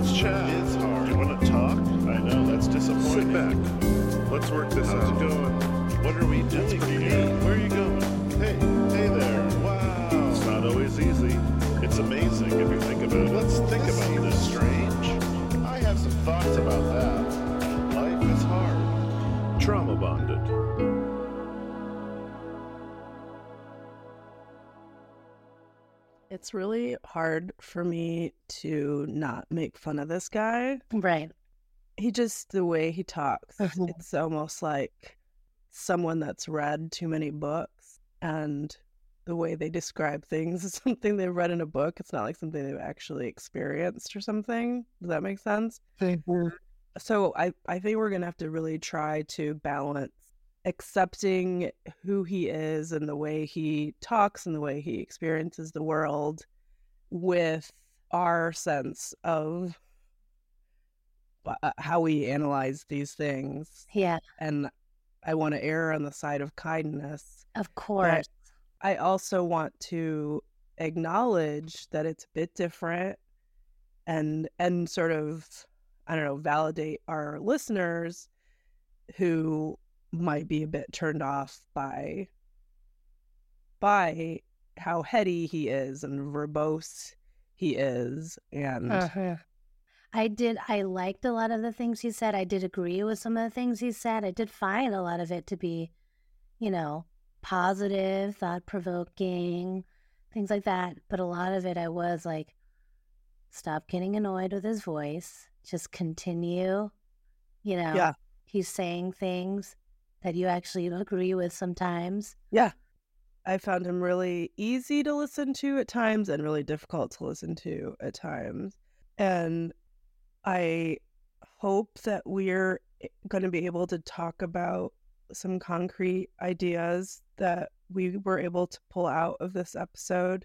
Let's chat. It's hard. You want to talk? I know that's disappointing. Sit back. Let's work this How's out. How's it going? What are we doing here? Where are you going? Hey, hey there. Wow. It's not always easy. It's amazing if you think about it. Let's think this about this. Strange. I have some thoughts about that. It's really hard for me to not make fun of this guy. Right. He just, the way he talks, Mhm. it's almost like someone that's read too many books and the way they describe things is something they've read in a book. It's not like something they've actually experienced or something. Does that make sense? So I, I think we're going to have to really try to balance accepting who he is and the way he talks and the way he experiences the world with our sense of uh, how we analyze these things. Yeah, And I want to err on the side of kindness. of course. I also want to acknowledge that it's a bit different and and sort of I don't know validate our listeners who might be a bit turned off by by how heady he is and verbose he is and Uh-huh. I did. I liked a lot of the things he said. I did agree with some of the things he said. I did find a lot of it to be, you know, positive, thought provoking, things like that. But a lot of it, I was like, stop getting annoyed with his voice. Just continue. You know, Yeah. he's saying things that you actually agree with sometimes. yeah I found him really easy to listen to at times and really difficult to listen to at times. And I hope that we're going to be able to talk about some concrete ideas that we were able to pull out of this episode.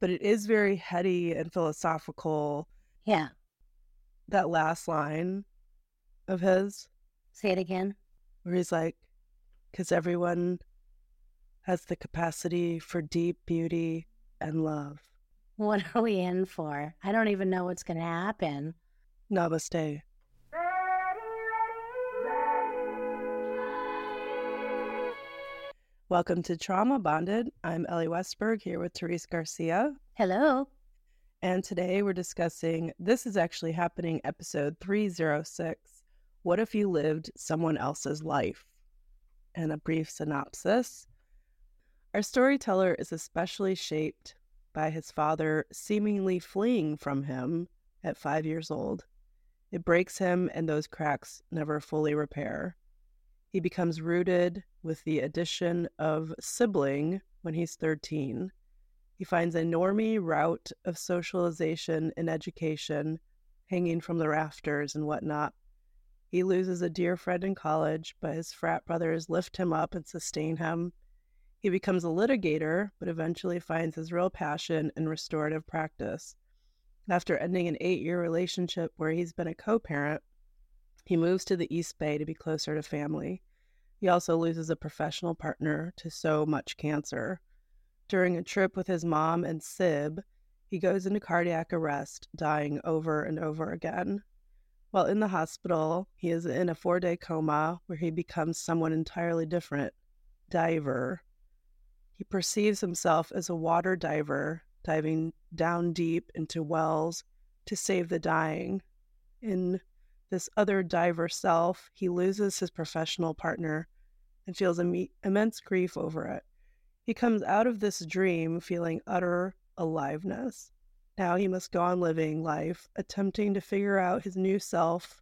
But it is very heady and philosophical. Yeah. That last line of his, Say it again. where he's like, because everyone has the capacity for deep beauty and love. What are we in for? I don't even know what's going to happen. Namaste. Welcome to Trauma Bonded. I'm Elly Westberg here with Therese Garcia. Hello. And today we're discussing this is actually happening episode 306 What if you lived someone else's life? And a brief synopsis. Our storyteller is especially shaped by his father seemingly fleeing from him at five years old. It breaks him, and those cracks never fully repair. He becomes rooted with the addition of sibling when he's 13. He finds a normie route of socialization and education hanging from the rafters and whatnot. He loses a dear friend in college, but his frat brothers lift him up and sustain him. He becomes a litigator, but eventually finds his real passion in restorative practice. After ending an eight year relationship where he's been a co parent, he moves to the East Bay to be closer to family. He also loses a professional partner to so much cancer. During a trip with his mom and Sib, he goes into cardiac arrest, dying over and over again. While in the hospital, he is in a four day coma where he becomes someone entirely different diver. He perceives himself as a water diver diving down deep into wells to save the dying. In this other diver self, he loses his professional partner and feels Im- immense grief over it. He comes out of this dream feeling utter aliveness. Now he must go on living life, attempting to figure out his new self,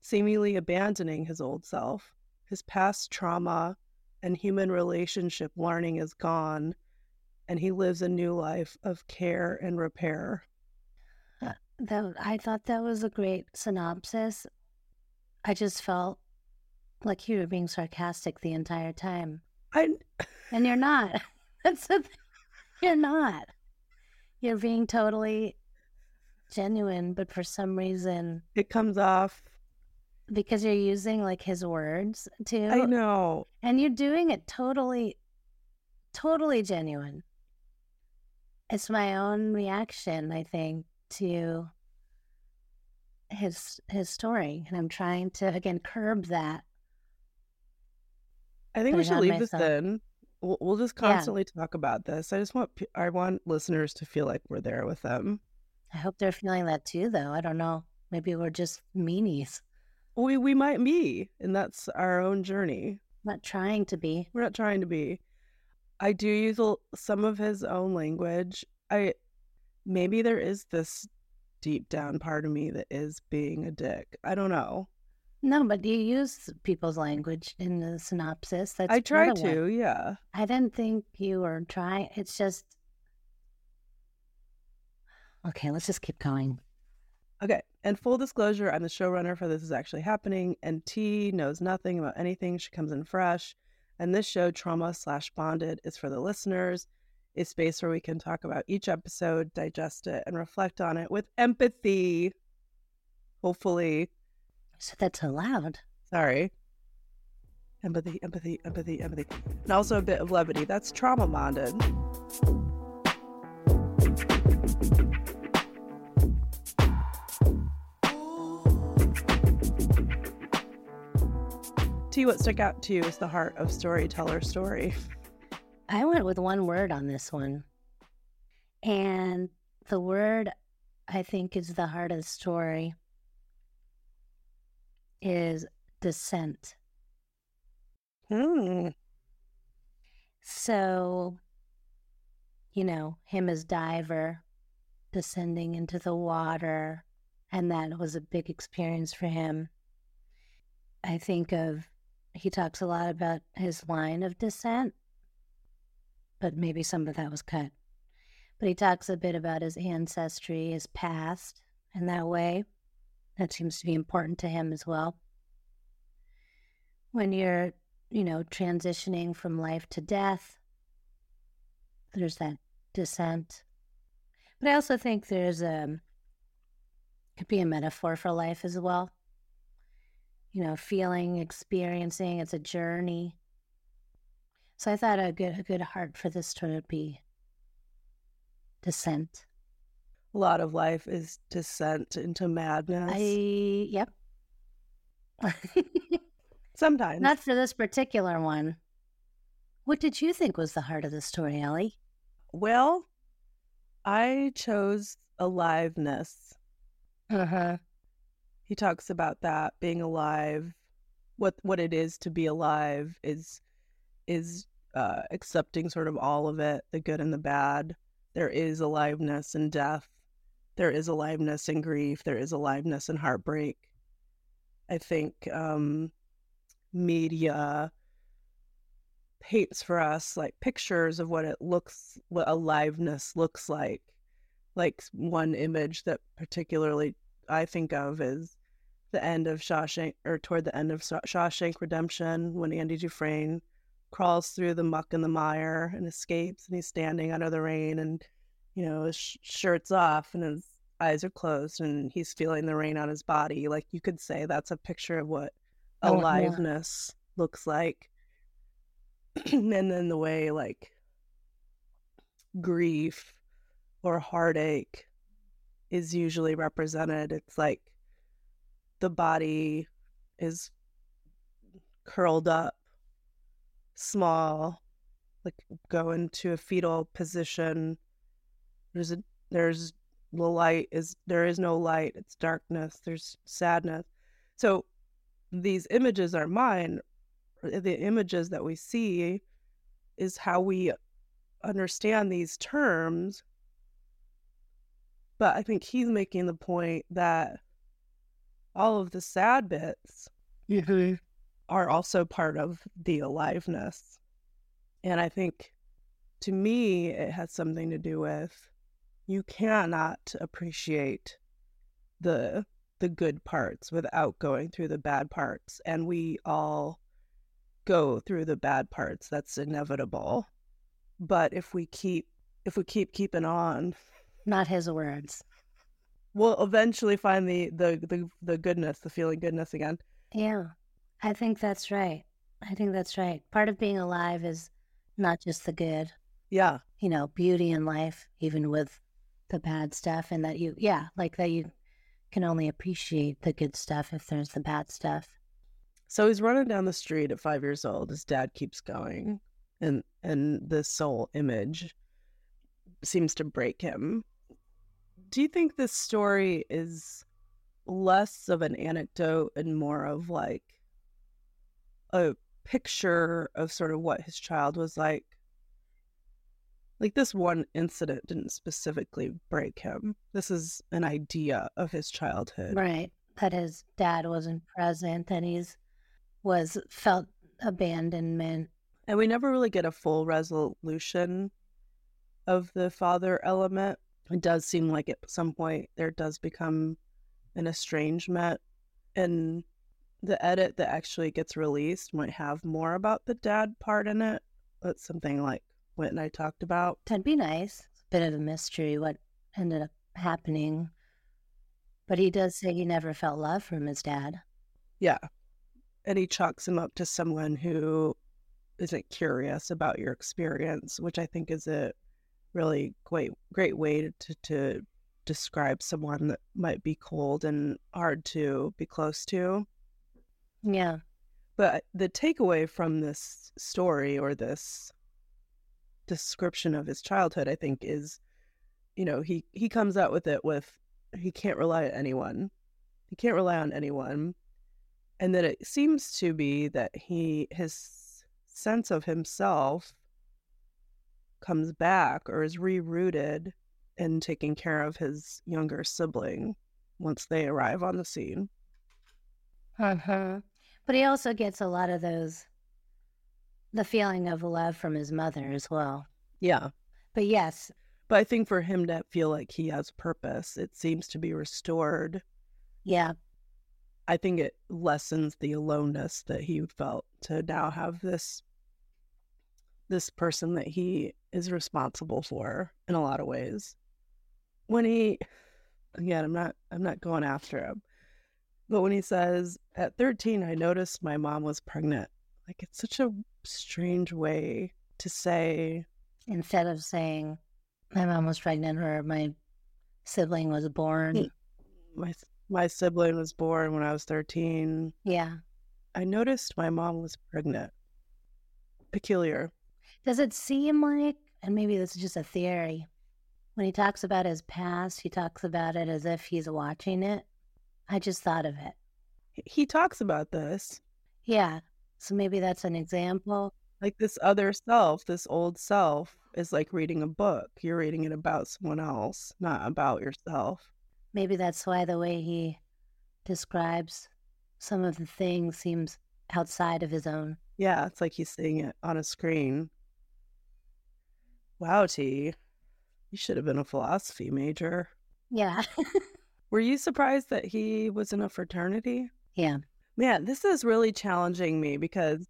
seemingly abandoning his old self. His past trauma and human relationship learning is gone, and he lives a new life of care and repair. Uh, that I thought that was a great synopsis. I just felt like you were being sarcastic the entire time, I and you're not. That's thing. You're not. You're being totally genuine, but for some reason, it comes off. because you're using like his words too, I know. and you're doing it totally, totally genuine. It's my own reaction, I think, to his his story, and I'm trying to again curb that. I think we should leave this myself. in. We'll, we'll just Yeah. constantly talk about this. I just want I want listeners to feel like we're there with them. I hope they're feeling that too, though. I don't know. Maybe we're just meanies, We we might be, and that's our own journey. not trying to be. We're not trying to be. I do use some of his own language. I maybe there is this deep down part of me that is being a dick. I don't know. No, but you use people's language in the synopsis. That's I try part of what- to, yeah. I didn't think you were trying. It's just okay. Let's just keep going. Okay. And full disclosure, I'm the showrunner for This Is Actually Happening, and T knows nothing about anything. She comes in fresh. And this show, Trauma slash Bonded, is for the listeners. A space where we can talk about each episode, digest it, and reflect on it with empathy. Hopefully. Said that so loud. Sorry. Empathy, empathy, empathy, empathy. And also a bit of levity. That's trauma bonded. T, what stuck out to you is the heart of storyteller story. I went with one word on this one, and the word I think is the heart of the story is descent. Hmm. So, you know, him as diver descending into the water, and that was a big experience for him. I think of, he talks a lot about his line of descent, but maybe some of that was cut. But he talks a bit about his ancestry, his past, in that way. That seems to be important to him as well. When you're you know, transitioning from life to death. There's that descent. But I also think there's a could be a metaphor for life as well. You know, feeling, experiencing, it's a journey. So I thought a good a good heart for this to be descent. A lot of life is descent into madness. I yep. Sometimes. Not for this particular one. What did you think was the heart of the story, Elly? Well, I chose aliveness. Uh-huh. He talks about that being alive. What what it is to be alive is is uh, accepting sort of all of it, the good and the bad. There is aliveness and death. There is aliveness in grief. There is aliveness in heartbreak. I think um, media paints for us like pictures of what it looks, what aliveness looks like. Like one image that particularly I think of is the end of Shawshank, or toward the end of Shawshank Redemption, when Andy Dufresne crawls through the muck and the mire and escapes, and he's standing under the rain, and you know his sh- shirt's off and his eyes are closed, and he's feeling the rain on his body. Like you could say that's a picture of what Oh, yeah. aliveness looks like, and then the way like grief or heartache is usually represented. It's like the body is curled up, small, like go into a fetal position, There's a there's the light is there is no light. It's darkness. There's sadness. So these images are mine. The images that we see is how we understand these terms. But I think he's making the point that all of the sad bits mm-hmm. are also part of the aliveness. And I think to me, it has something to do with you cannot appreciate the the good parts without going through the bad parts and we all go through the bad parts that's inevitable but if we keep if we keep keeping on Not his words. we'll eventually find the the the, the goodness the feeling goodness again Yeah, I think that's right. I think that's right. Part of being alive is not just the good, yeah you know, beauty in life, even with the bad stuff, and that you, yeah, like that you can only appreciate the good stuff if there's the bad stuff. so he's running down the street at five years old his dad keeps going and and the soul image seems to break him do you think this story is less of an anecdote and more of like a picture of sort of what his child was like like this one incident didn't specifically break him this is an idea of his childhood Right. That his dad wasn't present, that he's was felt abandonment. And we never really get a full resolution of the father element. It does seem like at some point there does become an estrangement. And the edit that actually gets released might have more about the dad part in it. But something like Whit and I talked about. That'd be nice. It's a bit of a mystery what ended up happening. But he does say he never felt love from his dad. Yeah. And he chalks him up to someone who isn't curious about your experience, which I think is a really great great way to, to describe someone that might be cold and hard to be close to. Yeah. But the takeaway from this story or this description of his childhood, I think, is, you know, he he comes out with it with he can't rely on anyone. He can't rely on anyone. And that it seems to be that he his sense of himself comes back or is rerouted in taking care of his younger sibling once they arrive on the scene. Uh-huh. But he also gets a lot of those the feeling of love from his mother as well. Yeah. But yes, But I think for him to feel like he has purpose, it seems to be restored. yeah, I think it lessens the aloneness that he felt to now have this this person that he is responsible for in a lot of ways. When he again, I'm not I'm not going after him. But when he says at 13 I noticed my mom was pregnant. Like it's such a strange way to say instead of saying my mom was pregnant or my sibling was born. Mm. my my sibling was born when I was 13. Yeah. I noticed my mom was pregnant. Peculiar. Does it seem like, and maybe this is just a theory, when he talks about his past, he talks about it as if he's watching it? I just thought of it. He- He talks about this, Yeah. So maybe that's an example. like this other self, this old self, is like reading a book. You're reading it about someone else, not about yourself. Maybe that's why the way he describes some of the things seems outside of his own. Yeah, it's like he's seeing it on a screen. Wow, T, you should have been a philosophy major. Yeah. Were you surprised that he was in a fraternity? yeah. Man, this is really challenging me because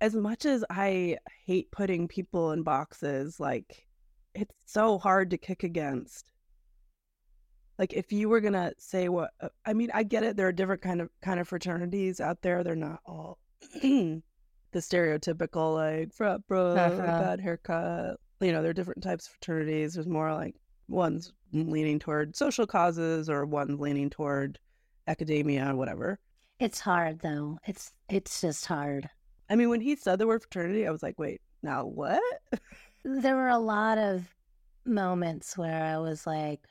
as much as I hate putting people in boxes, like it's so hard to kick against. Like if you were gonna say what uh, I mean, I get it. There are different kind of kind of fraternities out there. They're not all the stereotypical like frat bro, Uh-huh. bad haircut. You know, there are different types of fraternities. There's more like one's leaning toward social causes or one's leaning toward academia or whatever. It's hard though. It's it's just hard. I mean, when he said the word fraternity, I was like, wait, now what? There were a lot of moments where I was like,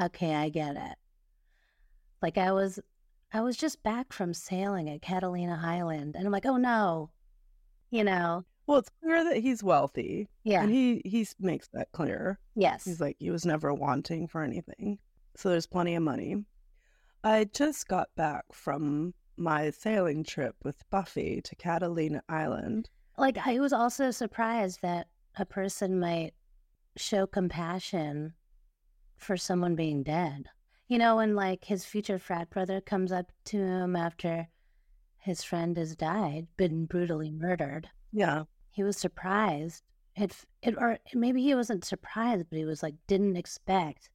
okay, I get it. Like I was I was just back from sailing at Catalina Island and I'm like, oh no. You know. Well, it's clear that he's wealthy. Yeah. And he he makes that clear. yes. He's like he was never wanting for anything. So there's plenty of money. I just got back from my sailing trip with Buffy to Catalina Island. like I was also surprised that a person might show compassion for someone being dead. You know, when like his future frat brother comes up to him after his friend has died, been brutally murdered. Yeah. He was surprised. It, it or maybe he wasn't surprised, but he was like didn't expect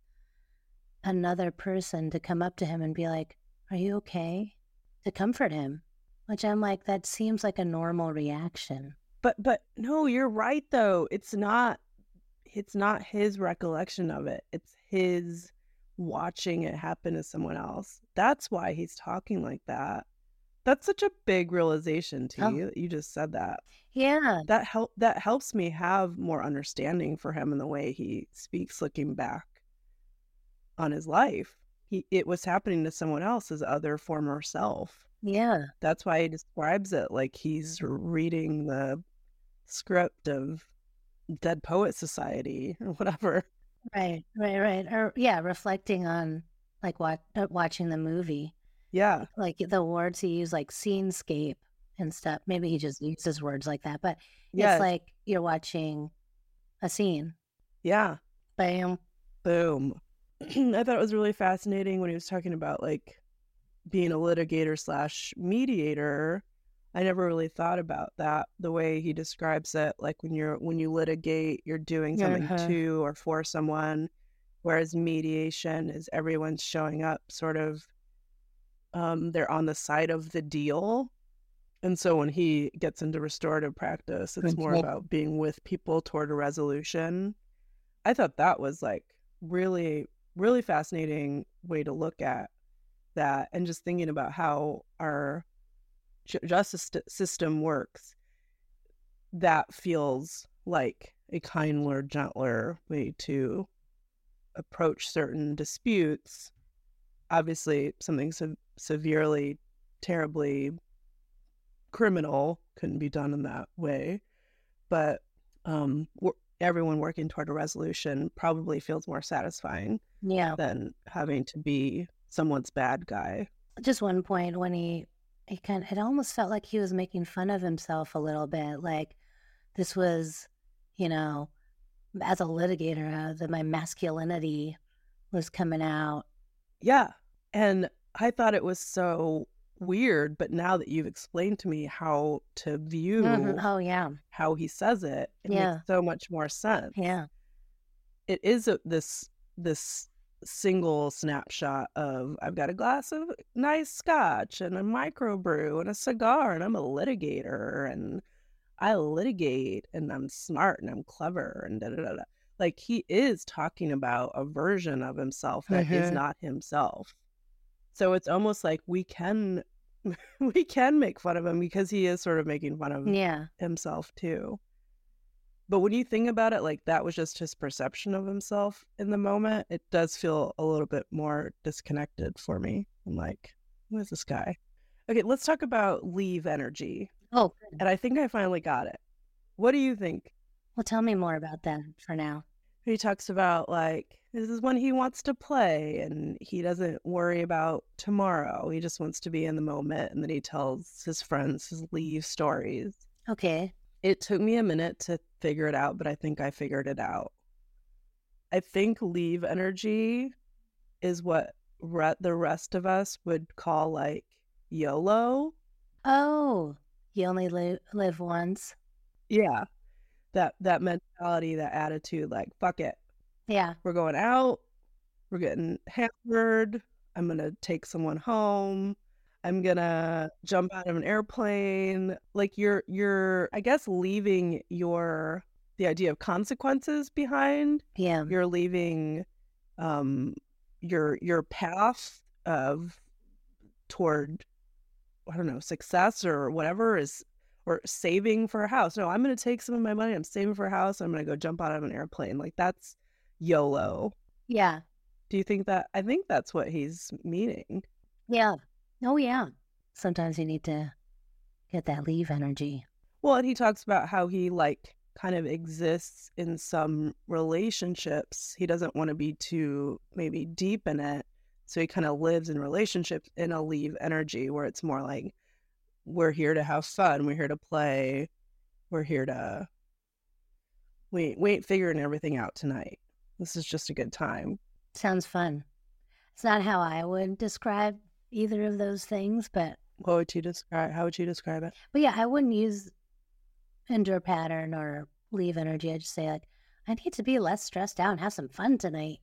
another person to come up to him and be like, "Are you okay?" to comfort him. Which I'm like, that seems like a normal reaction. But but no, you're right though. It's not it's not his recollection of it. It's his watching it happen to someone else. That's why he's talking like that. That's such a big realization to Oh. you that you just said that. Yeah, That help that helps me have more understanding for him in the way he speaks looking back on his life. He it was happening to someone else, his other former self. yeah. That's why he describes it like he's reading the script of Dead Poet Society or whatever. Right, right, right. Or yeah, reflecting on like what uh, watching the movie, Yeah. like the words he used, like scenescape and stuff. Maybe he just uses words like that, but Yes. it's like you're watching a scene. Yeah. Bam. Boom. I thought it was really fascinating when he was talking about like being a litigator slash mediator. I never really thought about that the way he describes it. Like when you're when you litigate, you're doing something Uh-huh. to or for someone, whereas mediation is everyone's showing up sort of um they're on the side of the deal. And so when he gets into restorative practice, it's more about being with people toward a resolution. I thought that was like really, really fascinating way to look at that and just thinking about how our ju- justice system works. That feels like a kinder, gentler way to approach certain disputes. Obviously, something se- severely, terribly criminal couldn't be done in that way. But um, everyone working toward a resolution probably feels more satisfying Yeah. than having to be someone's bad guy. Just one point when he he kind it almost felt like he was making fun of himself a little bit. Like this was, you know, as a litigator, uh, that my masculinity was coming out. Yeah. And I thought it was so weird, but now that you've explained to me how to view Mhm. Oh yeah, how he says it, it Yeah. makes so much more sense. yeah, It is a, this this single snapshot of I've got a glass of nice scotch and a microbrew and a cigar and I'm a litigator and I litigate and I'm smart and I'm clever and da da da. da. Like he is talking about a version of himself that is Mhm. not himself. So it's almost like we can we can make fun of him because he is sort of making fun of yeah. himself too. But when you think about it, like that was just his perception of himself in the moment, it does feel a little bit more disconnected for me. I'm like, who is this guy? Okay, let's talk about leave energy. Oh. And I think I finally got it. What do you think? well, tell me more about that for now. He talks about like this is when he wants to play and he doesn't worry about tomorrow. He just wants to be in the moment. And then he tells his friends his leave stories. Okay. It took me a minute to figure it out, but I think I figured it out. I think leave energy is what re- the rest of us would call like YOLO. Oh, you only li- live once. Yeah. That that mentality, that attitude like fuck it. Yeah. We're going out. We're getting hammered. I'm going to take someone home. I'm going to jump out of an airplane. Like you're you're I guess leaving your the idea of consequences behind. Yeah. You're leaving um your your path of toward I don't know, success or whatever is or saving for a house. No, I'm going to take some of my money. I'm saving for a house. I'm going to go jump out of an airplane. Like that's YOLO. Yeah. Do you think that? I think that's what he's meaning. Yeah. Oh, yeah. Sometimes you need to get that leave energy. Well, and he talks about how he like kind of exists in some relationships. He doesn't want to be too maybe deep in it. So he kind of lives in relationships in a leave energy where it's more like we're here to have fun, we're here to play, we're here to we we ain't figuring everything out tonight. This is just a good time. Sounds fun. It's not how I would describe either of those things, but What would you describe? How would you describe it? but yeah, I wouldn't use endure pattern or leave energy. I'd just say like, I need to be less stressed out and have some fun tonight.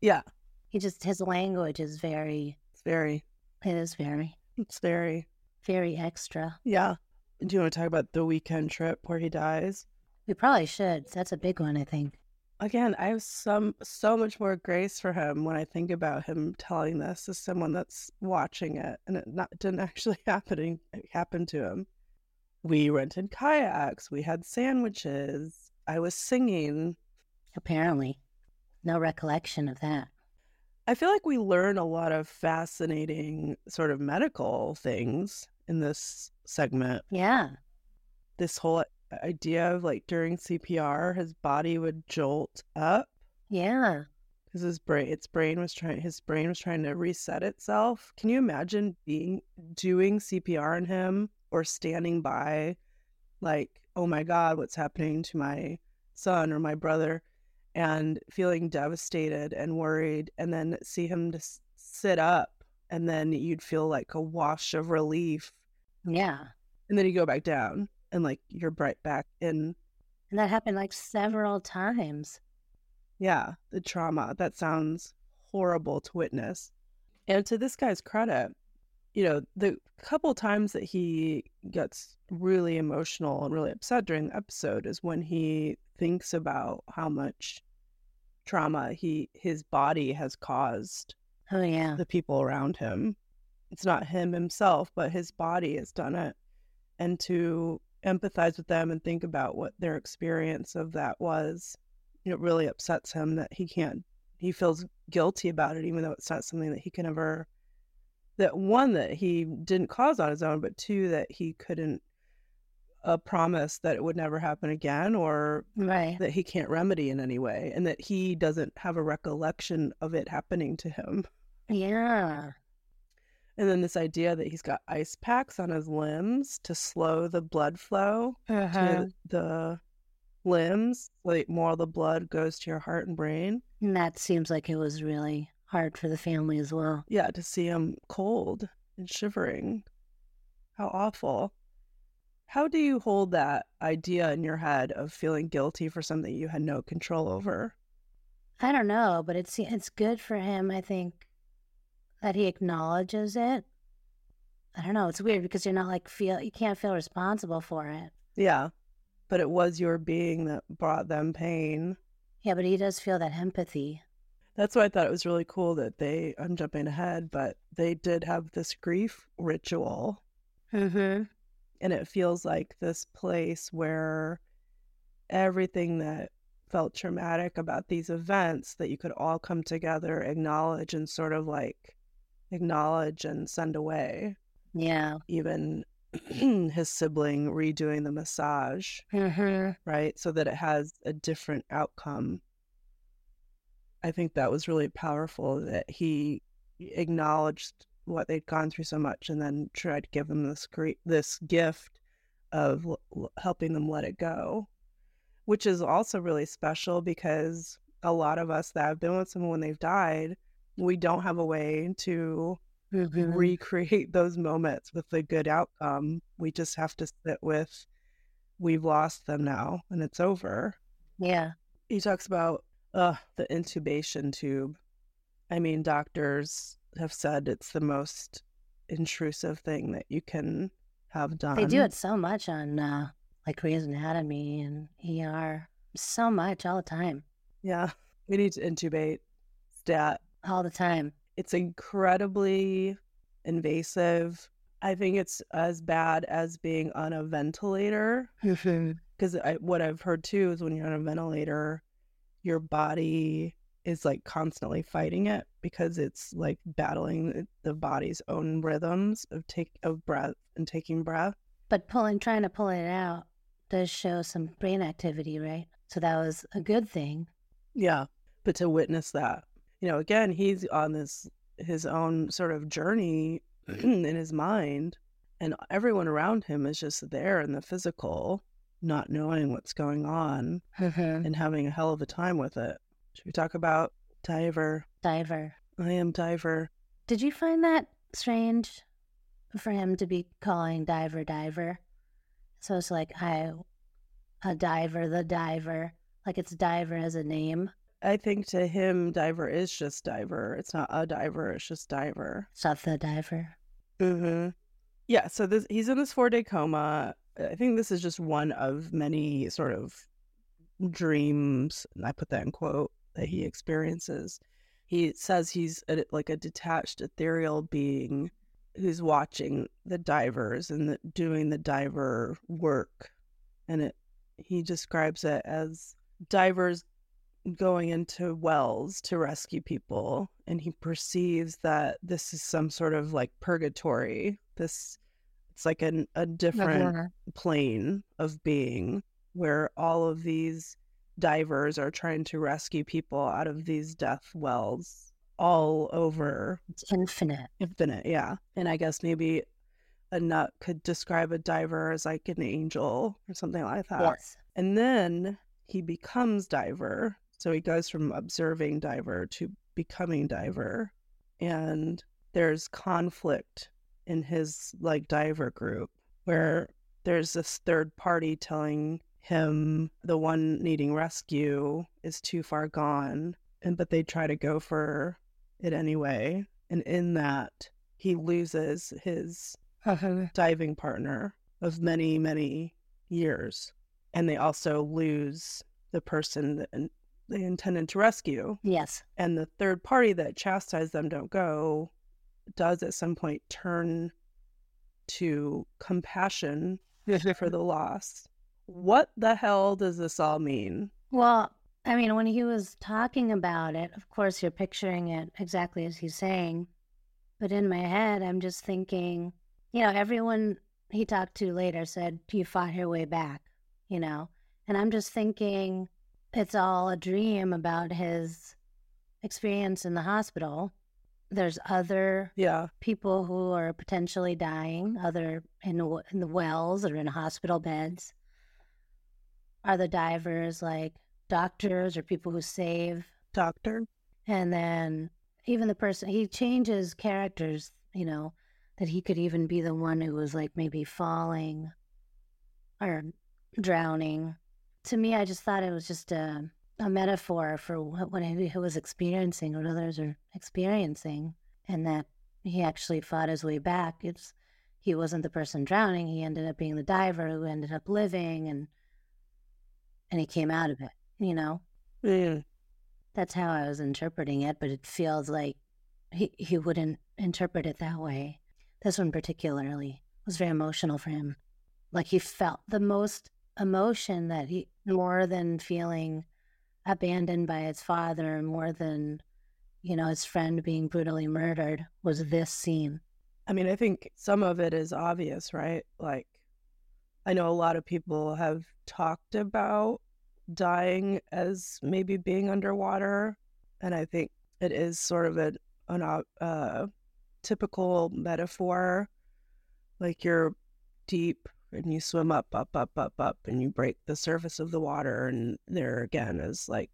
Yeah, He just his language is very it's very, it is very, it's very, very extra. yeah. Do you want to talk about the weekend trip where he dies? We probably should. That's a big one, I think. Again, I have some so much more grace for him when I think about him telling this as someone that's watching it, and it not didn't actually happening happen to him. We rented kayaks. We had sandwiches. I was singing. Apparently. No recollection of that. I feel like we learn a lot of fascinating sort of medical things in this segment. Yeah. This whole idea of like during CPR, his body would jolt up Yeah. because his brain, its brain was trying, his brain was trying to reset itself. Can you imagine being doing CPR on him or standing by, like, oh my God, what's happening to my son or my brother, and feeling devastated and worried, and then see him just sit up, and then you'd feel like a wash of relief, Yeah. and then you go back down, and like you're right back in And that happened like several times. Yeah, the trauma. That sounds horrible to witness. And to this guy's credit, you know, the couple times that he gets really emotional and really upset during the episode is when he thinks about how much trauma he his body has caused Oh yeah. the people around him. It's not him himself, but his body has done it. And to empathize with them and think about what their experience of that was, it really upsets him that he can't, he feels guilty about it, even though it's not something that he can ever, that one, that he didn't cause on his own, but two, that he couldn't uh, promise that it would never happen again or Right. that he can't remedy in any way and that he doesn't have a recollection of it happening to him. Yeah. And then this idea that he's got ice packs on his limbs to slow the blood flow Uh-huh. to the limbs, like more of the blood goes to your heart and brain. And that seems like it was really hard for the family as well. Yeah, to see him cold and shivering. How awful. How do you hold that idea in your head of feeling guilty for something you had no control over? I don't know, but it's it's good for him, I think, that he acknowledges it. I don't know, it's weird because you're not like feel you can't feel responsible for it. Yeah, but it was your being that brought them pain. Yeah, but he does feel that empathy. That's why I thought it was really cool that they, I'm jumping ahead, but they did have this grief ritual. Mm-hmm. And it feels like this place where everything that felt traumatic about these events that you could all come together, acknowledge, and sort of like acknowledge and send away. Yeah. Even his sibling redoing the massage, Mm-hmm. right? So that it has a different outcome. I think that was really powerful that he acknowledged what they'd gone through so much and then tried to give them this great this gift of l- helping them let it go which is also really special because a lot of us that have been with someone when they've died we don't have a way to Mm-hmm. recreate those moments with a good outcome we just have to sit with we've lost them now and it's over Yeah. he talks about uh, the intubation tube. I mean, doctors have said it's the most intrusive thing that you can have done. They do it so much on uh like Grey's Anatomy and ER. So much all the time. Yeah, we need to intubate. Stat. All the time. It's incredibly invasive. I think it's as bad as being on a ventilator because what I've heard too is when you're on a ventilator, your body is like constantly fighting it because it's like battling the body's own rhythms of take of breath and taking breath. But pulling, trying to pull it out does show some brain activity, right? So that was a good thing. Yeah. But to witness that, you know, again, he's on this his own sort of journey in his mind, and everyone around him is just there in the physical, not knowing what's going on mm-hmm. and having a hell of a time with it. Should we talk about Diver? Diver. I am Diver. Did you find that strange for him to be calling Diver Diver? So it's like I, a diver, the diver, like it's Diver as a name. I think to him, Diver is just Diver. It's not a diver, it's just Diver. It's not the diver. Mm-hmm. Yeah, so this he's in this four day coma. I think this is just one of many sort of dreams, and I put that in quote, that he experiences. He says he's a, like a detached ethereal being who's watching the divers and the, doing the diver work. And it he describes it as divers going into wells to rescue people and he perceives that this is some sort of like purgatory this it's like an, a different plane of being where all of these divers are trying to rescue people out of these death wells all over It's infinite. infinite yeah and i guess maybe a nut could describe a diver as like an angel or something like that Yes. and then he becomes diver. So he goes from observing diver to becoming diver. And there's conflict in his like diver group where there's this third party telling him the one needing rescue is too far gone and but they try to go for it anyway and in that he loses his diving partner of many, many years. And they also lose the person that they intended to rescue. Yes. And the third party that chastised them don't go does at some point turn to compassion for the loss. What the hell does this all mean? Well, I mean, when he was talking about it, of course, you're picturing it exactly as he's saying. But in my head, I'm just thinking, you know, everyone he talked to later said, You fought your way back, you know? And I'm just thinking it's all a dream about his experience in the hospital. There's other Yeah. people who are potentially dying, other in, in the wells or in hospital beds. Are the divers like doctors or people who save? Doctor? And then even the person, he changes characters, you know, that he could even be the one who was like maybe falling or drowning. To me, I just thought it was just a, a metaphor for what, what he was experiencing, what others are experiencing, and that he actually fought his way back. It's he wasn't the person drowning; he ended up being the diver who ended up living, and and he came out of it. You know, Mm. that's how I was interpreting it, but it feels like he he wouldn't interpret it that way. This one particularly was very emotional for him. Like he felt the most emotion that he more than feeling abandoned by his father, more than you know his friend being brutally murdered, was this scene. I mean, I think some of it is obvious, right? Like, I know a lot of people have talked about dying as maybe being underwater. And I think it is sort of an, an uh, typical metaphor. Like you're deep and you swim up, up, up, up, up, and you break the surface of the water. And there again is like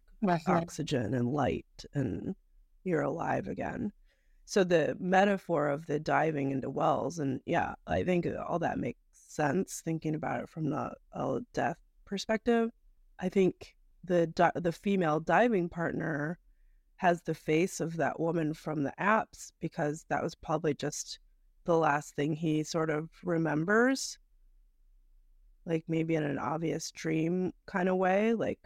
oxygen and light, and you're alive again. So the metaphor of the diving into wells, and yeah, I think all that makes sense thinking about it from the death perspective. I think the the female diving partner has the face of that woman from the apps because that was probably just the last thing he sort of remembers like maybe in an obvious dream kind of way like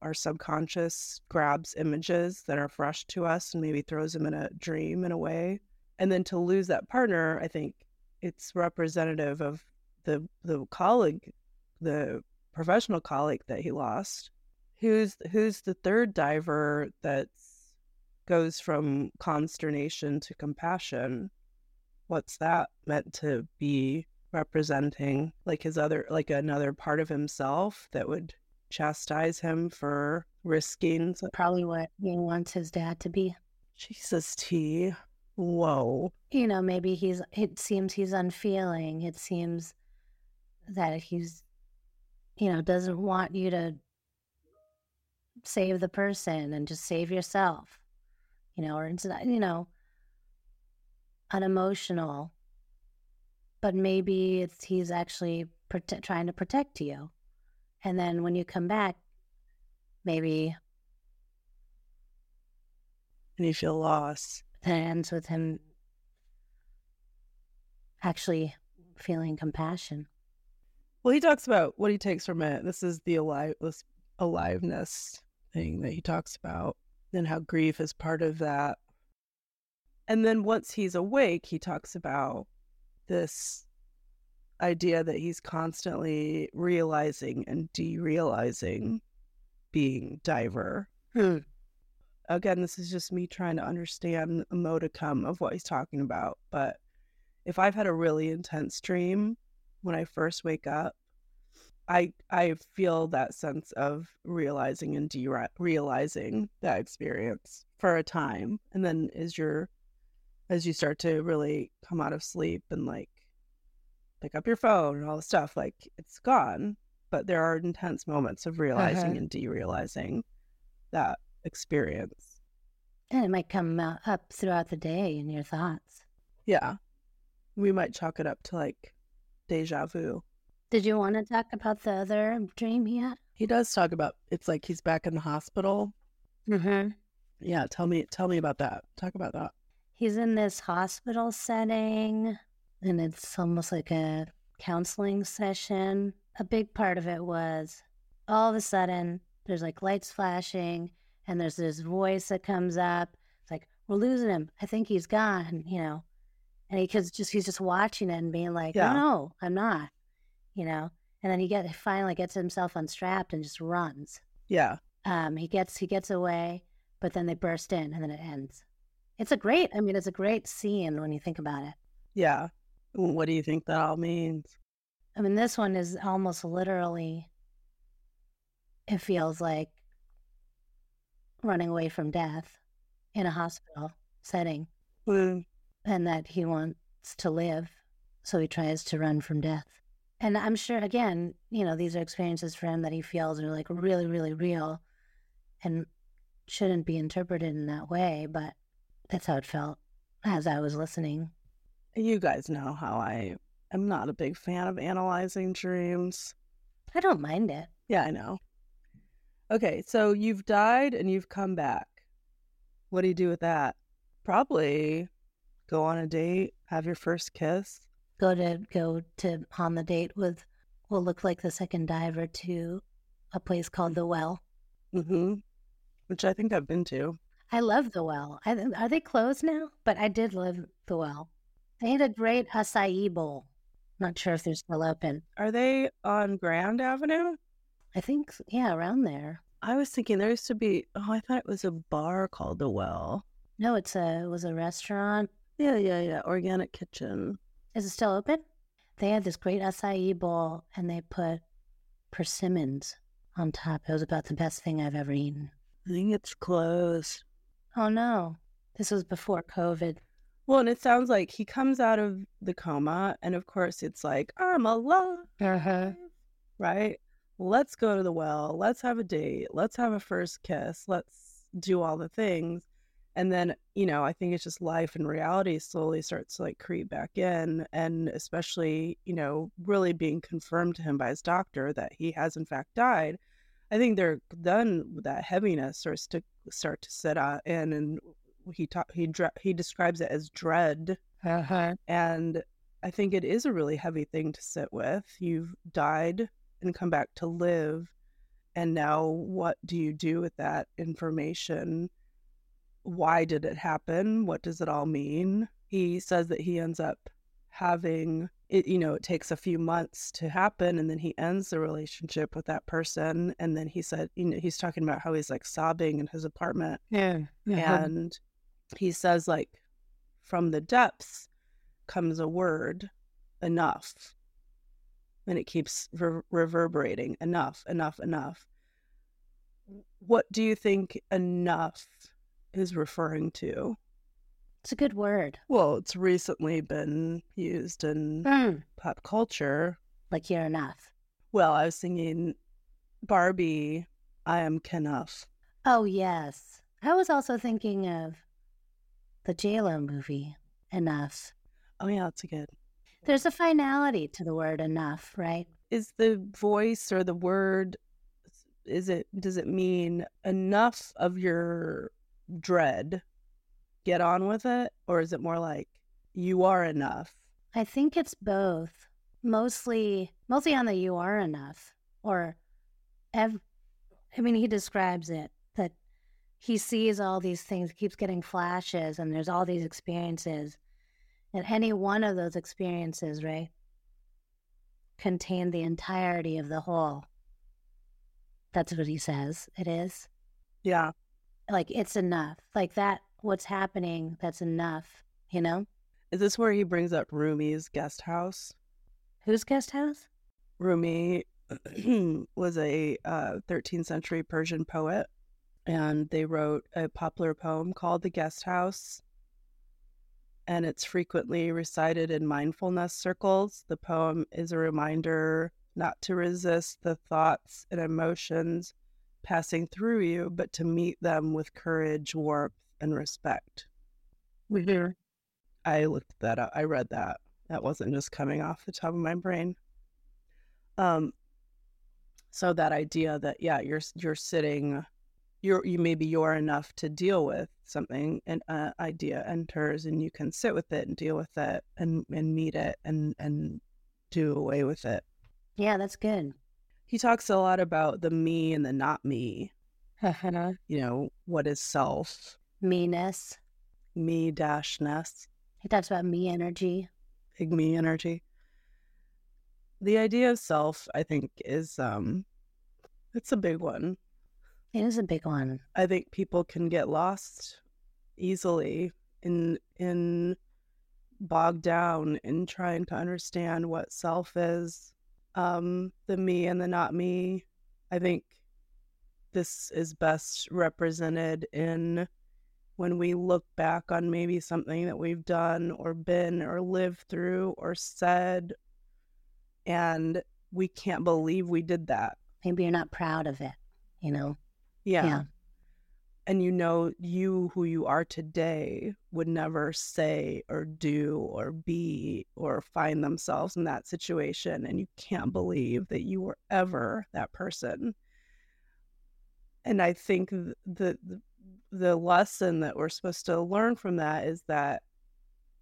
our subconscious grabs images that are fresh to us and maybe throws them in a dream in a way and then to lose that partner i think it's representative of the the colleague the professional colleague that he lost Who's who's the third diver that goes from consternation to compassion? What's that meant to be representing? Like his other like another part of himself that would chastise him for risking Probably what he wants his dad to be. Jesus T. Whoa. You know, maybe he's, it seems he's unfeeling. It seems that he's, you know, doesn't want you to save the person and just save yourself, you know, or it's you know, unemotional. But maybe it's he's actually prote- trying to protect you. And then when you come back, maybe And you feel lost. it ends with him actually feeling compassion. Well, he talks about what he takes from it. This is the alive this aliveness thing that he talks about, and how grief is part of that. And then once he's awake, he talks about this idea that he's constantly realizing and derealizing being diver. Hmm. Again, this is just me trying to understand a modicum of what he's talking about. But if I've had a really intense dream when I first wake up, I I feel that sense of realizing and derealizing that experience for a time, and then as you're as you start to really come out of sleep and like pick up your phone and all the stuff, like it's gone. But there are intense moments of realizing Uh-huh. and derealizing that experience. And it might come up throughout the day in your thoughts. Yeah, we might chalk it up to like deja vu. Did you want to talk about the other dream he had? He does talk about it's like he's back in the hospital. Mm-hmm. Yeah, tell me tell me about that. Talk about that. He's in this hospital setting, and it's almost like a counseling session. A big part of it was all of a sudden there's like lights flashing, and there's this voice that comes up. It's like, We're losing him. I think he's gone, you know. And he just he's just watching it and being like, Yeah. No, no, I'm not. You know? And then he get finally gets himself unstrapped and just runs. Yeah. Um, he gets he gets away, but then they burst in and then it ends. It's a great I mean, it's a great scene when you think about it. Yeah. What do you think that all means? I mean, this one is almost literally it feels like running away from death in a hospital setting Mm, and that he wants to live, so he tries to run from death. And I'm sure again, you know, these are experiences for him that he feels are like really, really real and shouldn't be interpreted in that way, but that's how it felt as I was listening. You guys know how I am not a big fan of analyzing dreams. I don't mind it. Yeah, I know. Okay, so you've died and you've come back. What do you do with that? Probably go on a date, have your first kiss. Go to go to on the date with what looked like the second diver to a place called the Well. Mm-hmm. Which I think I've been to. I love the Well. I, are they closed now? But I did love the Well. They had a great acai bowl. Not sure if they're still open. Are they on Grand Avenue? I think yeah, around there. I was thinking there used to be. Oh, I thought it was a bar called the Well. No, it's a it was a restaurant. Yeah, yeah, yeah. Organic kitchen. Is it still open? They had this great acai bowl and they put persimmons on top. It was about the best thing I've ever eaten. I think it's closed. Oh no. This was before COVID. Well, and it sounds like he comes out of the coma, and of course, it's like, I'm alive, Uh-huh. right? Let's go to the well. Let's have a date. Let's have a first kiss. Let's do all the things. And then, you know, I think it's just life and reality slowly starts to like creep back in. And especially, you know, really being confirmed to him by his doctor that he has in fact died. I think they're done that heaviness starts to start to set uh, in. And he ta- he dre- he describes it as dread. Uh-huh. And I think it is a really heavy thing to sit with. You've died and come back to live. And now what do you do with that information? Why did it happen? What does it all mean? He says that he ends up having it you know it takes a few months to happen and then he ends the relationship with that person and then he said you know he's talking about how he's like sobbing in his apartment Yeah. and he says like from the depths comes a word enough and it keeps re- reverberating enough enough enough what do you think enough is referring to It's a good word. well it's recently been used in Mm, pop culture like you're enough. well i was singing barbie i am Kenough Oh, yes. I was also thinking of the JLo movie, Enough. oh yeah that's a good There's a finality to the word enough, right? is the voice or the word is it does it mean enough of your dread get on with it or is it more like you are enough I think it's both. Mostly, mostly on the you are enough, or, ev- I mean, he describes it that he sees all these things, keeps getting flashes, and there's all these experiences, and any one of those experiences, right, contain the entirety of the whole. That's what he says. It is yeah like it's enough. Like that. What's happening? That's enough. You know. is this where he brings up rumi's guest house Whose guest house? rumi was a uh, 13th century persian poet and they wrote a popular poem called the guest house and it's frequently recited in mindfulness circles. The poem is a reminder not to resist the thoughts and emotions passing through you, but to meet them with courage, warmth, and respect. I looked that up. I read that. That wasn't just coming off the top of my brain. Um, so that idea that yeah, you're you're sitting, you're you maybe you're enough to deal with something, an uh, idea enters, and you can sit with it and deal with it and and meet it and and do away with it. Yeah, that's good. He talks a lot about the me and the not me. You know, what is self? Meanness. Me dash ness. He talks about me energy. big me energy. The idea of self, I think, is um it's a big one. It is a big one. I think people can get lost easily in in bogged down in trying to understand what self is. Um, the me and the not me. I think this is best represented in when we look back on maybe something that we've done or been or lived through or said and we can't believe we did that. Maybe you're not proud of it, you know? Yeah. Yeah. And you know, you who you are today would never say or do or be or find themselves in that situation. And you can't believe that you were ever that person. And I think the, the lesson that we're supposed to learn from that is that,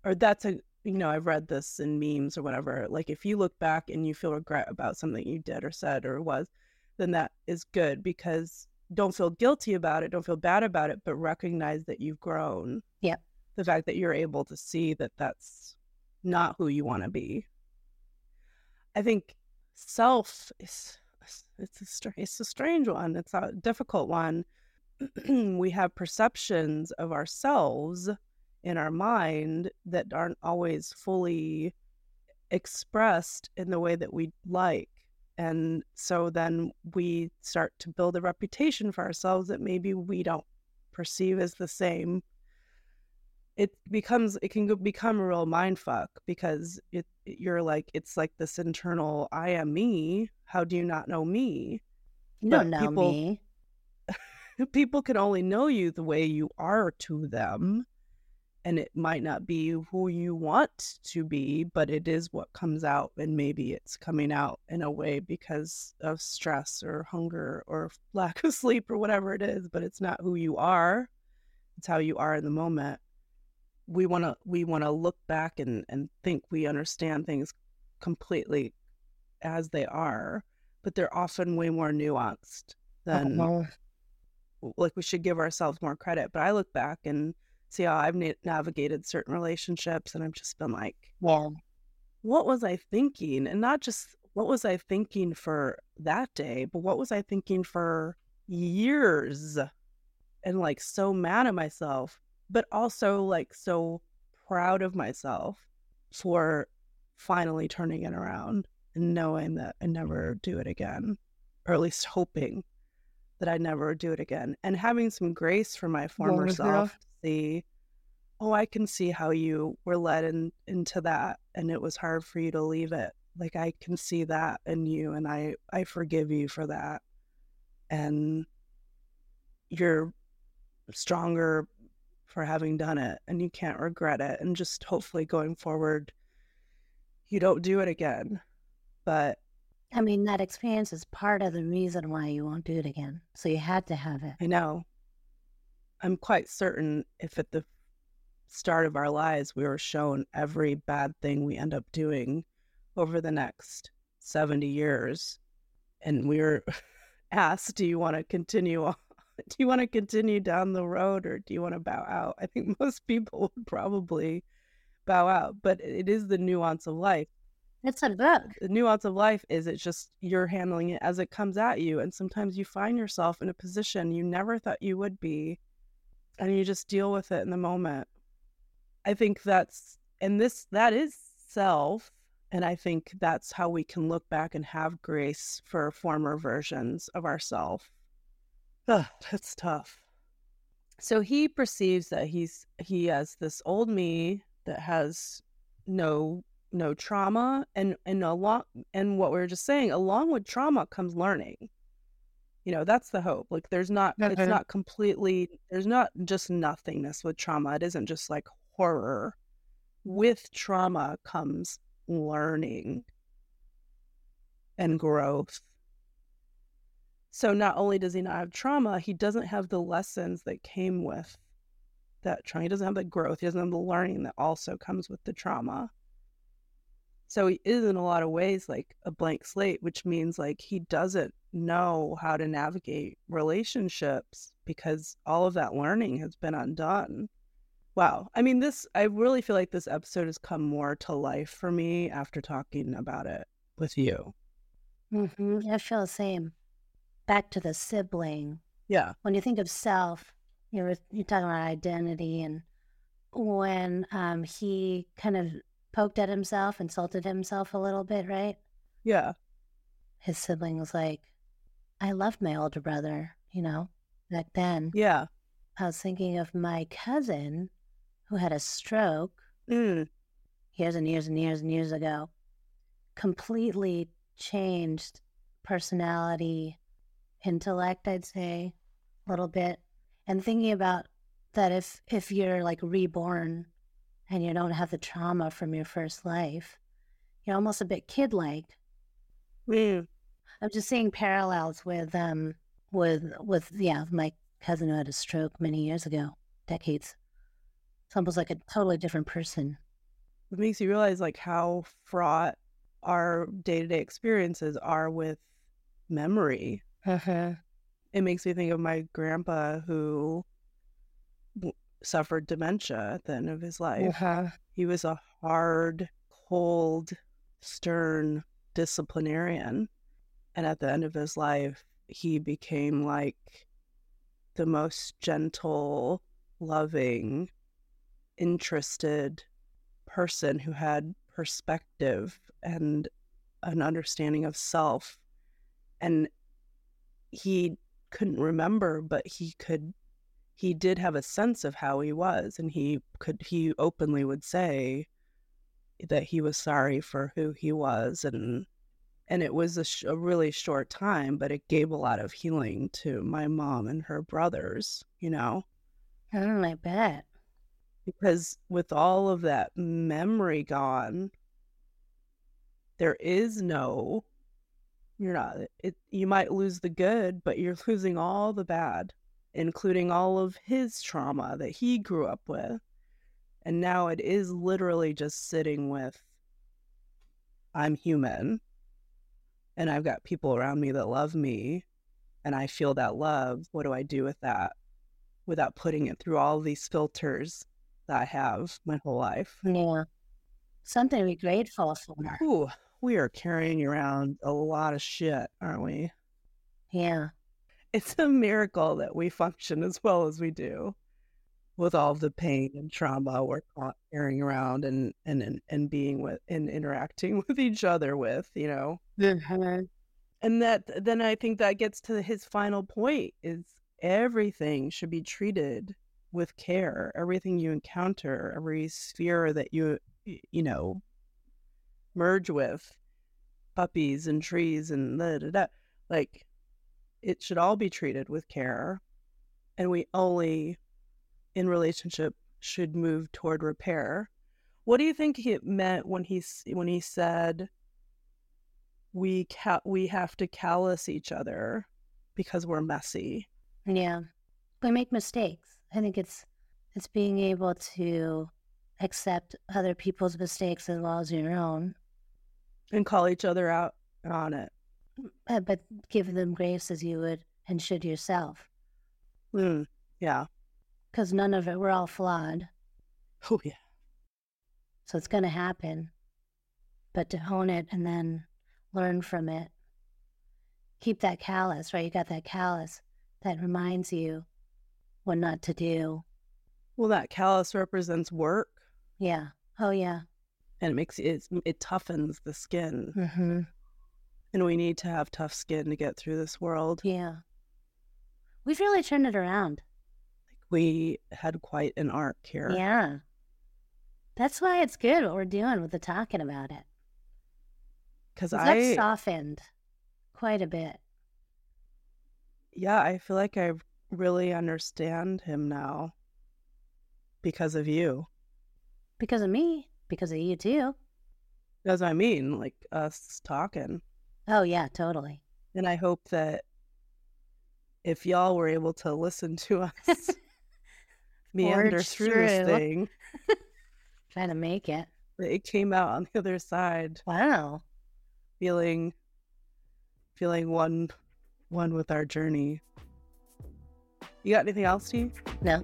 or that's a, you know, I've read this in memes or whatever. Like, if you look back and you feel regret about something you did or said or was, then that is good because don't feel guilty about it, don't feel bad about it, but recognize that you've grown. Yep. The fact that you're able to see that that's not who you want to be. I think self is it's a str- it's a strange one. It's a difficult one. we have perceptions of ourselves in our mind that aren't always fully expressed in the way that we like. And so then we start to build a reputation for ourselves that maybe we don't perceive as the same. It becomes it can become a real mind fuck because it you're like it's like this internal I am me. How do you not know me? You But don't know people- me. people can only know you the way you are to them and it might not be who you want to be but it is what comes out and maybe it's coming out in a way because of stress or hunger or lack of sleep or whatever it is but it's not who you are it's how you are in the moment we want to we want to look back and and think we understand things completely as they are but they're often way more nuanced oh, than Oh, like we should give ourselves more credit. But I look back and see how I've na- navigated certain relationships, and I've just been like, yeah. what was I thinking? And not just what was I thinking for that day, but what was I thinking for years? And like so mad at myself, but also like so proud of myself for finally turning it around and knowing that I never do it again, or at least hoping that I never do it again, and having some grace for my former self see, oh, I can see how you were led in, into that, and it was hard for you to leave it. Like I can see that in you, and I I forgive you for that, and you're stronger for having done it, and you can't regret it, and just hopefully going forward, you don't do it again. But I mean, that experience is part of the reason why you won't do it again. So you had to have it. I know. I'm quite certain if at the start of our lives we were shown every bad thing we end up doing over the next 70 years and we were asked, do you want to continue on? Do you want to continue down the road or do you want to bow out? I think most people would probably bow out, but it is the nuance of life. It's a book. The nuance of life is it's just you're handling it as it comes at you. And sometimes you find yourself in a position you never thought you would be. And you just deal with it in the moment. I think that's, and this, that is self. And I think that's how we can look back and have grace for former versions of ourselves. That's tough. So he perceives that he's, he has this old me that has no no trauma and and along and what we are just saying along with trauma comes learning you know that's the hope like there's not it's not completely there's not just nothingness with trauma it isn't just like horror. With trauma comes learning. And growth. So not only does he not have trauma he doesn't have the lessons that came with that trauma he doesn't have the growth he doesn't have the learning that also comes with the trauma so he is in a lot of ways like a blank slate, which means like he doesn't know how to navigate relationships because all of that learning has been undone. Wow. I mean, this, I really feel like this episode has come more to life for me after talking about it with you. Mm-hmm. I feel the same. Back to the sibling. Yeah. When you think of self, you're, you're talking about identity and when um, he kind of poked at himself, insulted himself a little bit, right? Yeah. His sibling was like, I loved my older brother, you know, back then. Yeah. I was thinking of my cousin who had a stroke mm. years and years and years and years ago, completely changed personality, intellect, I'd say, a little bit. And thinking about that if if you're like reborn and you don't have the trauma from your first life, you're almost a bit kid like. Mm. I'm just seeing parallels with um with with yeah, my cousin who had a stroke many years ago, decades. It's almost like a totally different person. It makes you realize like how fraught our day to day experiences are with memory. Uh-huh. It makes me think of my grandpa who suffered dementia at the end of his life. Uh-huh. He was a hard, cold, stern disciplinarian. And at the end of his life, he became like the most gentle, loving, interested person who had perspective and an understanding of self. And he couldn't remember, but he could he did have a sense of how he was and he could he openly would say that he was sorry for who he was and and it was a, sh- a, really short time but it gave a lot of healing to my mom and her brothers you know? Oh i bet. Because with all of that memory gone there is no you're not it you might lose the good but you're losing all the bad including all of his trauma that he grew up with. And now it is literally just sitting with I'm human and I've got people around me that love me and I feel that love. What do I do with that without putting it through all these filters that I have my whole life? Yeah. something to be grateful for. Ooh, we are carrying around a lot of shit, aren't we? Yeah. It's a miracle that we function as well as we do with all the pain and trauma we're carrying around and, and, and, being with and interacting with each other with, you know? Mhm. And that then I think that gets to his final point is everything should be treated with care. Everything you encounter, every sphere that you you know merge with, puppies and trees and da, da, da, like it should all be treated with care. And we only in relationship should move toward repair. What do you think he meant when he when he said we ca- we have to callous each other because we're messy? Yeah. We make mistakes. I think it's it's being able to accept other people's mistakes as well as your own, and call each other out on it. Uh, but give them grace as you would and should yourself. Mm, yeah. Because none of it, we're all flawed. Oh yeah. So it's going to happen. But to hone it and then learn from it. Keep that callus, right? You got that callus that reminds you what not to do. Well, that callus represents work, Yeah. Oh, yeah. and it makes it it toughens the skin, Mm-hmm. And we need to have tough skin to get through this world. Yeah. We've really turned it around. We had quite an arc here. Yeah. That's why it's good what we're doing with the talking about it. Because I That's softened quite a bit. yeah I feel like I really understand him now because of you. Because of me, because of you too. That's what I mean, like us talking. Oh, yeah, totally. And I hope that if y'all were able to listen to us meander Forge through this thing, Trying to make it. it came out on the other side Wow. feeling feeling one one with our journey. You got anything else, Steve? No.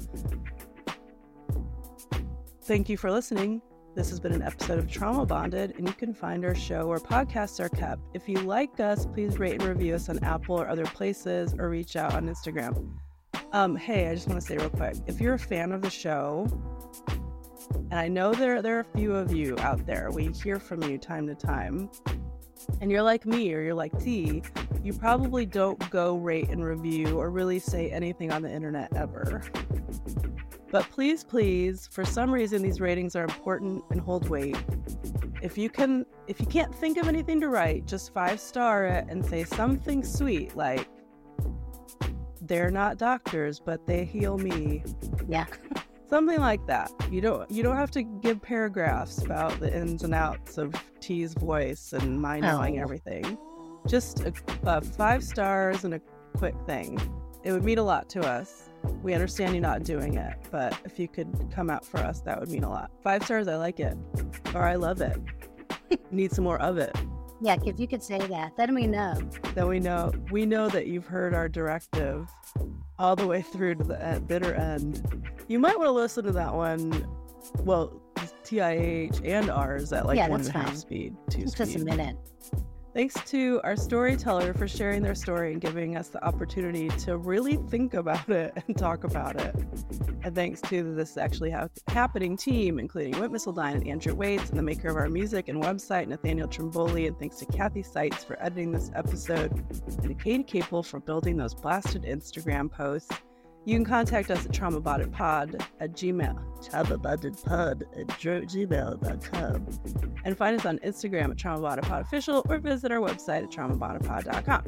Thank you for listening. This has been an episode of Trauma Bonded, and you can find our show where podcasts are kept. If you like us, please rate and review us on Apple or other places, or reach out on Instagram. Um, hey, I just want to say real quick, if you're a fan of the show, and I know there there are a few of you out there, we hear from you time to time, and you're like me or you're like T, you probably don't go rate and review or really say anything on the internet ever. But please, please, for some reason these ratings are important and hold weight. If you can if you can't think of anything to write, just five star it and say something sweet like they're not doctors, but they heal me. Yeah. Something like that. You don't you don't have to give paragraphs about the ins and outs of T's voice and my knowing Oh. everything. Just a, uh, five stars and a quick thing. It would mean a lot to us. We understand you're not doing it, but if you could come out for us, that would mean a lot. Five stars, I like it, or I love it. Need some more of it. Yeah, if you could say that, then we know. Then we know we know that you've heard our directive all the way through to the bitter end. You might want to listen to that one. Well, TIAH and ours at like Yeah, one and a half speed, two It's speed. just a minute. Thanks to our storyteller for sharing their story and giving us the opportunity to really think about it and talk about it. And thanks to this actually ha- happening team, including Whit Missildine and Andrew Waits, and the maker of our music and website, Nathanael Trimboli. And thanks to Cathy Sitzes for editing this episode, and to Katy Caple for building those blasted Instagram posts. You can contact us at traumabondedpod at gmail, traumabondedpod at gmail.com and find us on Instagram at traumabondedpodofficial or visit our website at traumabondedpod.com.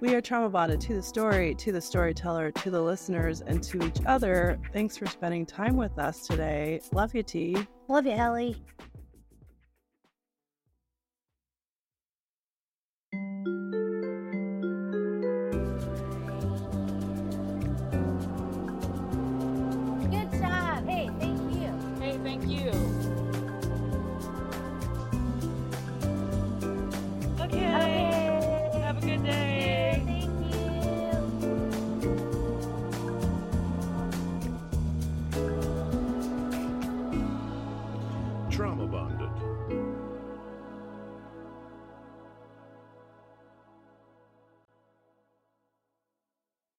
We are trauma bonded to the story, to the storyteller, to the listeners, and to each other. Thanks for spending time with us today. Love you, T. Love you, Elly. Thank you.